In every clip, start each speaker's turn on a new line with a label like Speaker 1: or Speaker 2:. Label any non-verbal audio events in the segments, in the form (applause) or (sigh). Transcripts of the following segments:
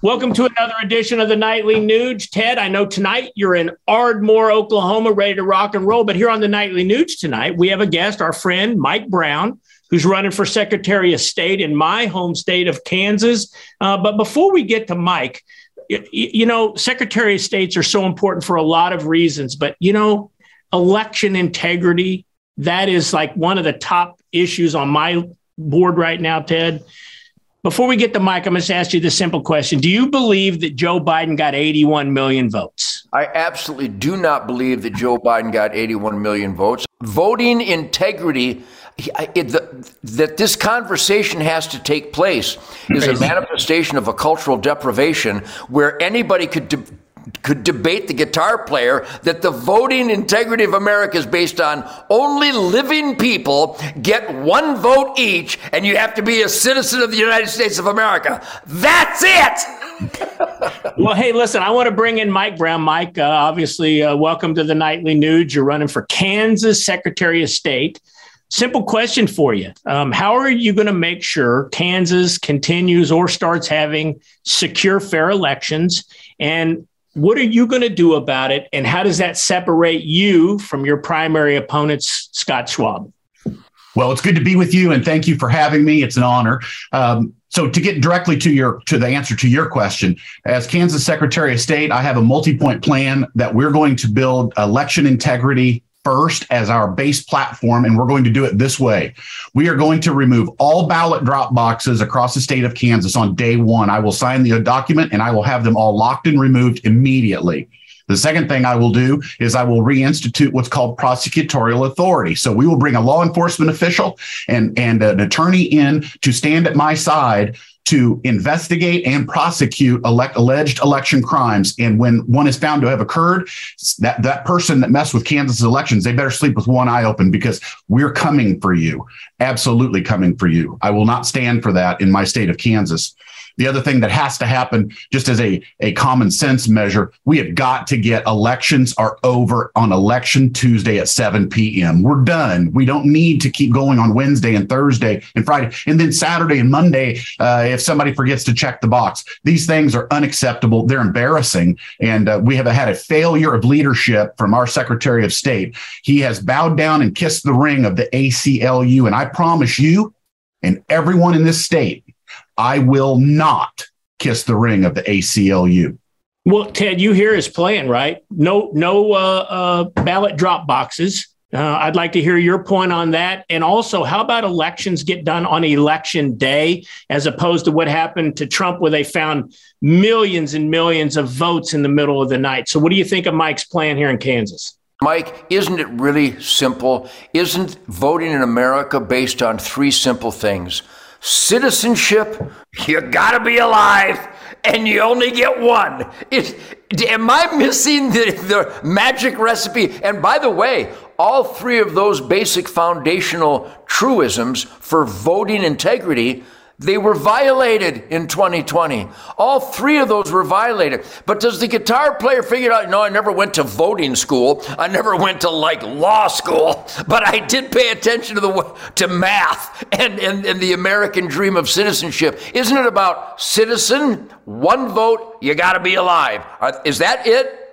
Speaker 1: Welcome to another edition of the Nightly Nuge. Ted, I know tonight you're in Ardmore, Oklahoma, ready to rock and roll. But here on the Nightly Nuge tonight, we have a guest, our friend Mike Brown, who's running for Secretary of State in my home state of Kansas. Uh, but before we get to Mike, you, you know, Secretary of States are so important for a lot of reasons. But, you know, election integrity, that is like one of the top issues on my board right now, Ted. Before we get the Mike, I'm going to ask you the simple question. Do you believe that Joe Biden got 81 million votes?
Speaker 2: I absolutely do not believe that Joe Biden got 81 million votes. Voting integrity, it, the, that this conversation has to take place is Crazy. a manifestation of a cultural deprivation where anybody could de- could debate the guitar player that the voting integrity of America is based on only living people get one vote each, and you have to be a citizen of the United States of America. That's it. (laughs)
Speaker 1: well, hey, listen, I want to bring in Mike Brown. Mike, uh, obviously, uh, welcome to the Nightly Nuge. You're running for Kansas Secretary of State. Simple question for you. Um, how are you going to make sure Kansas continues or starts having secure, fair elections? And what are you going to do about it? And how does that separate you from your primary opponents, Scott Schwab?
Speaker 3: Well, it's good to be with you, and thank you for having me. It's an honor. Um, so, to get directly to your to the answer to your question, as Kansas Secretary of State, I have a multi-point plan that we're going to build election integrity first as our base platform, and we're going to do it this way. We are going to remove all ballot drop boxes across the state of Kansas on day one. I will sign the document and I will have them all locked and removed immediately. The second thing I will do is I will reinstitute what's called prosecutorial authority. So we will bring a law enforcement official and, and an attorney in to stand at my side to investigate and prosecute elect, alleged election crimes. And when one is found to have occurred, that, that person that messed with Kansas elections, they better sleep with one eye open because we're coming for you. Absolutely coming for you. I will not stand for that in my state of Kansas. The other thing that has to happen, just as a, a common sense measure, we have got to get elections are over on election Tuesday at 7 p.m. We're done. We don't need to keep going on Wednesday and Thursday and Friday. And then Saturday and Monday, uh, if somebody forgets to check the box. These things are unacceptable. They're embarrassing. And uh, we have had a failure of leadership from our Secretary of State. He has bowed down and kissed the ring of the ACLU. And I promise you and everyone in this state, I will not kiss the ring of the ACLU.
Speaker 1: Well, Ted, you hear his plan, right? No, no uh, uh, ballot drop boxes. Uh, I'd like to hear your point on that. And also, how about elections get done on election day as opposed to what happened to Trump, where they found millions and millions of votes in the middle of the night? So, what do you think of Mike's plan here in Kansas?
Speaker 2: Mike, isn't it really simple? Isn't voting in America based on three simple things? Citizenship, you gotta be alive and you only get one. It, am I missing the, the magic recipe? And by the way, all three of those basic foundational truisms for voting integrity they were violated in 2020. All three of those were violated. But does the guitar player figure out, no, I never went to voting school. I never went to like law school, (laughs) but I did pay attention to the to math and, and, and the American dream of citizenship. Isn't it about citizen, one vote, you got to be alive? Is that it?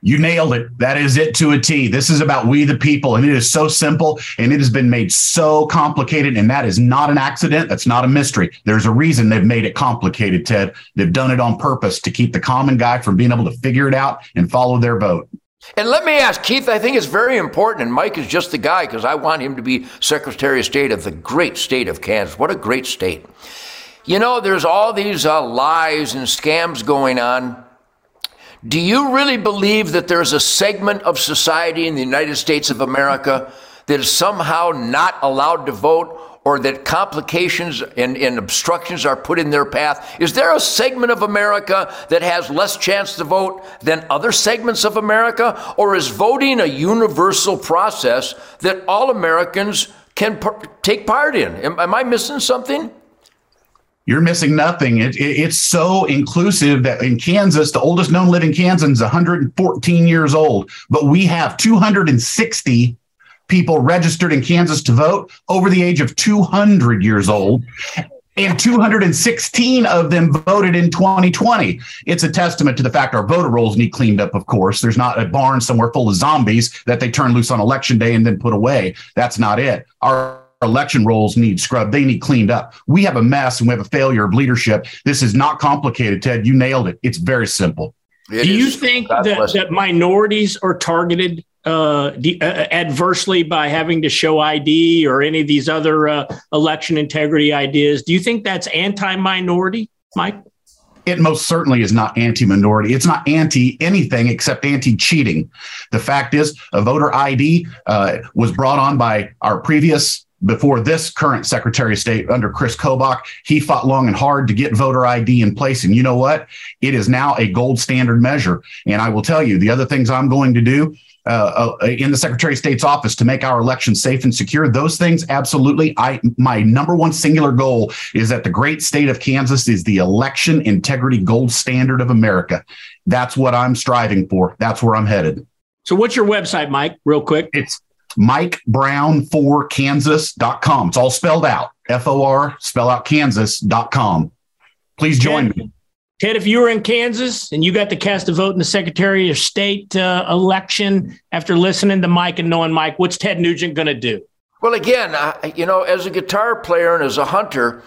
Speaker 3: You nailed it. That is it to a T. This is about we the people, and it is so simple and it has been made so complicated. And that is not an accident. That's not a mystery. There's a reason they've made it complicated, Ted. They've done it on purpose to keep the common guy from being able to figure it out and follow their vote.
Speaker 2: And let me ask, Keith, I think it's very important, and Mike is just the guy because I want him to be Secretary of State of the great state of Kansas. What a great state. You know, there's all these uh, lies and scams going on do you really believe that there's a segment of society in the United States of America that is somehow not allowed to vote or that complications and, and, obstructions are put in their path? Is there a segment of America that has less chance to vote than other segments of America? Or is voting a universal process that all Americans can par- take part in? Am, am I missing something?
Speaker 3: You're missing nothing. It, it, it's so inclusive that in Kansas, the oldest known living Kansan is 114 years old, but we have 260 people registered in Kansas to vote over the age of 200 years old. and 216 of them voted in 2020. It's a testament to the fact our voter rolls need cleaned up, of course. There's not a barn somewhere full of zombies that they turn loose on election day and then put away. That's not it. Our election rolls need scrubbed. They need cleaned up. We have a mess and we have a failure of leadership. This is not complicated, Ted. You nailed it. It's very simple.
Speaker 1: It Do you think that, that minorities are targeted uh, uh, adversely by having to show ID or any of these other uh, election integrity ideas? Do you think that's anti minority, Mike?
Speaker 3: It most certainly is not anti minority. It's not anti anything except anti cheating. The fact is, a voter ID uh, was brought on by our previous before this current Secretary of State under Chris Kobach, he fought long and hard to get voter ID in place. And you know what? It is now a gold standard measure. And I will tell you the other things I'm going to do uh, uh, in the Secretary of State's office to make our election safe and secure. Those things, absolutely. I my number one singular goal is that the great state of Kansas is the election integrity gold standard of America. That's what I'm striving for. That's where I'm headed.
Speaker 1: So, what's your website, Mike? Real quick.
Speaker 3: It's mikebrown4kansas.com. It's all spelled out. F O R, spell out Kansas.com. Please join
Speaker 1: Ted,
Speaker 3: me.
Speaker 1: Ted, if you were in Kansas and you got to cast a vote in the Secretary of State uh, election after listening to Mike and knowing Mike, what's Ted Nugent going to do?
Speaker 2: Well, again, uh, you know, as a guitar player and as a hunter,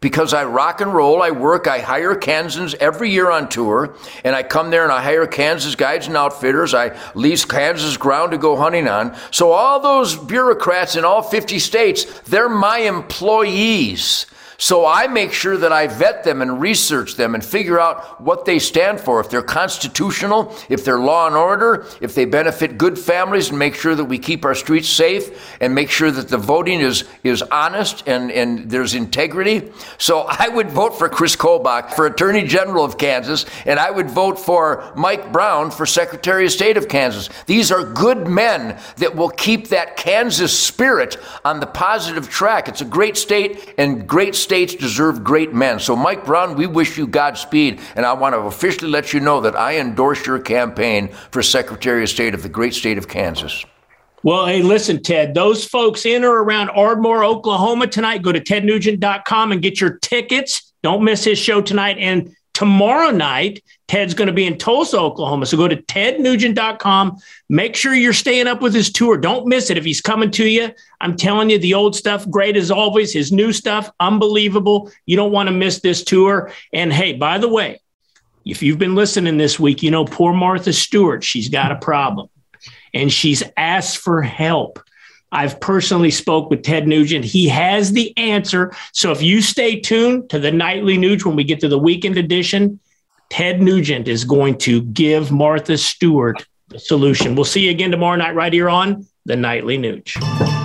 Speaker 2: because I rock and roll, I work, I hire Kansans every year on tour, and I come there and I hire Kansas guides and outfitters. I lease Kansas ground to go hunting on. So all those bureaucrats in all 50 states, they're my employees. So I make sure that I vet them and research them and figure out what they stand for. If they're constitutional, if they're law and order, if they benefit good families and make sure that we keep our streets safe and make sure that the voting is, is honest and, and there's integrity. So I would vote for Chris Kobach for Attorney General of Kansas, and I would vote for Mike Brown for Secretary of State of Kansas. These are good men that will keep that Kansas spirit on the positive track. It's a great state and great states deserve great men. So, Mike Brown, we wish you Godspeed. And I want to officially let you know that I endorse your campaign for Secretary of State of the great state of Kansas.
Speaker 1: Well, hey, listen, Ted, those folks in or around Ardmore, Oklahoma tonight, go to tednugent.com and get your tickets. Don't miss his show tonight. And tomorrow night, Ted's going to be in Tulsa, Oklahoma. So go to tednugent.com. Make sure you're staying up with his tour. Don't miss it. If he's coming to you, I'm telling you, the old stuff, great as always. His new stuff, unbelievable. You don't want to miss this tour. And hey, by the way, if you've been listening this week, you know, poor Martha Stewart, she's got a problem and she's asked for help. I've personally spoke with Ted Nugent. He has the answer. So if you stay tuned to the Nightly Nuge when we get to the weekend edition, Ted Nugent is going to give Martha Stewart the solution. We'll see you again tomorrow night right here on the Nightly Nuge.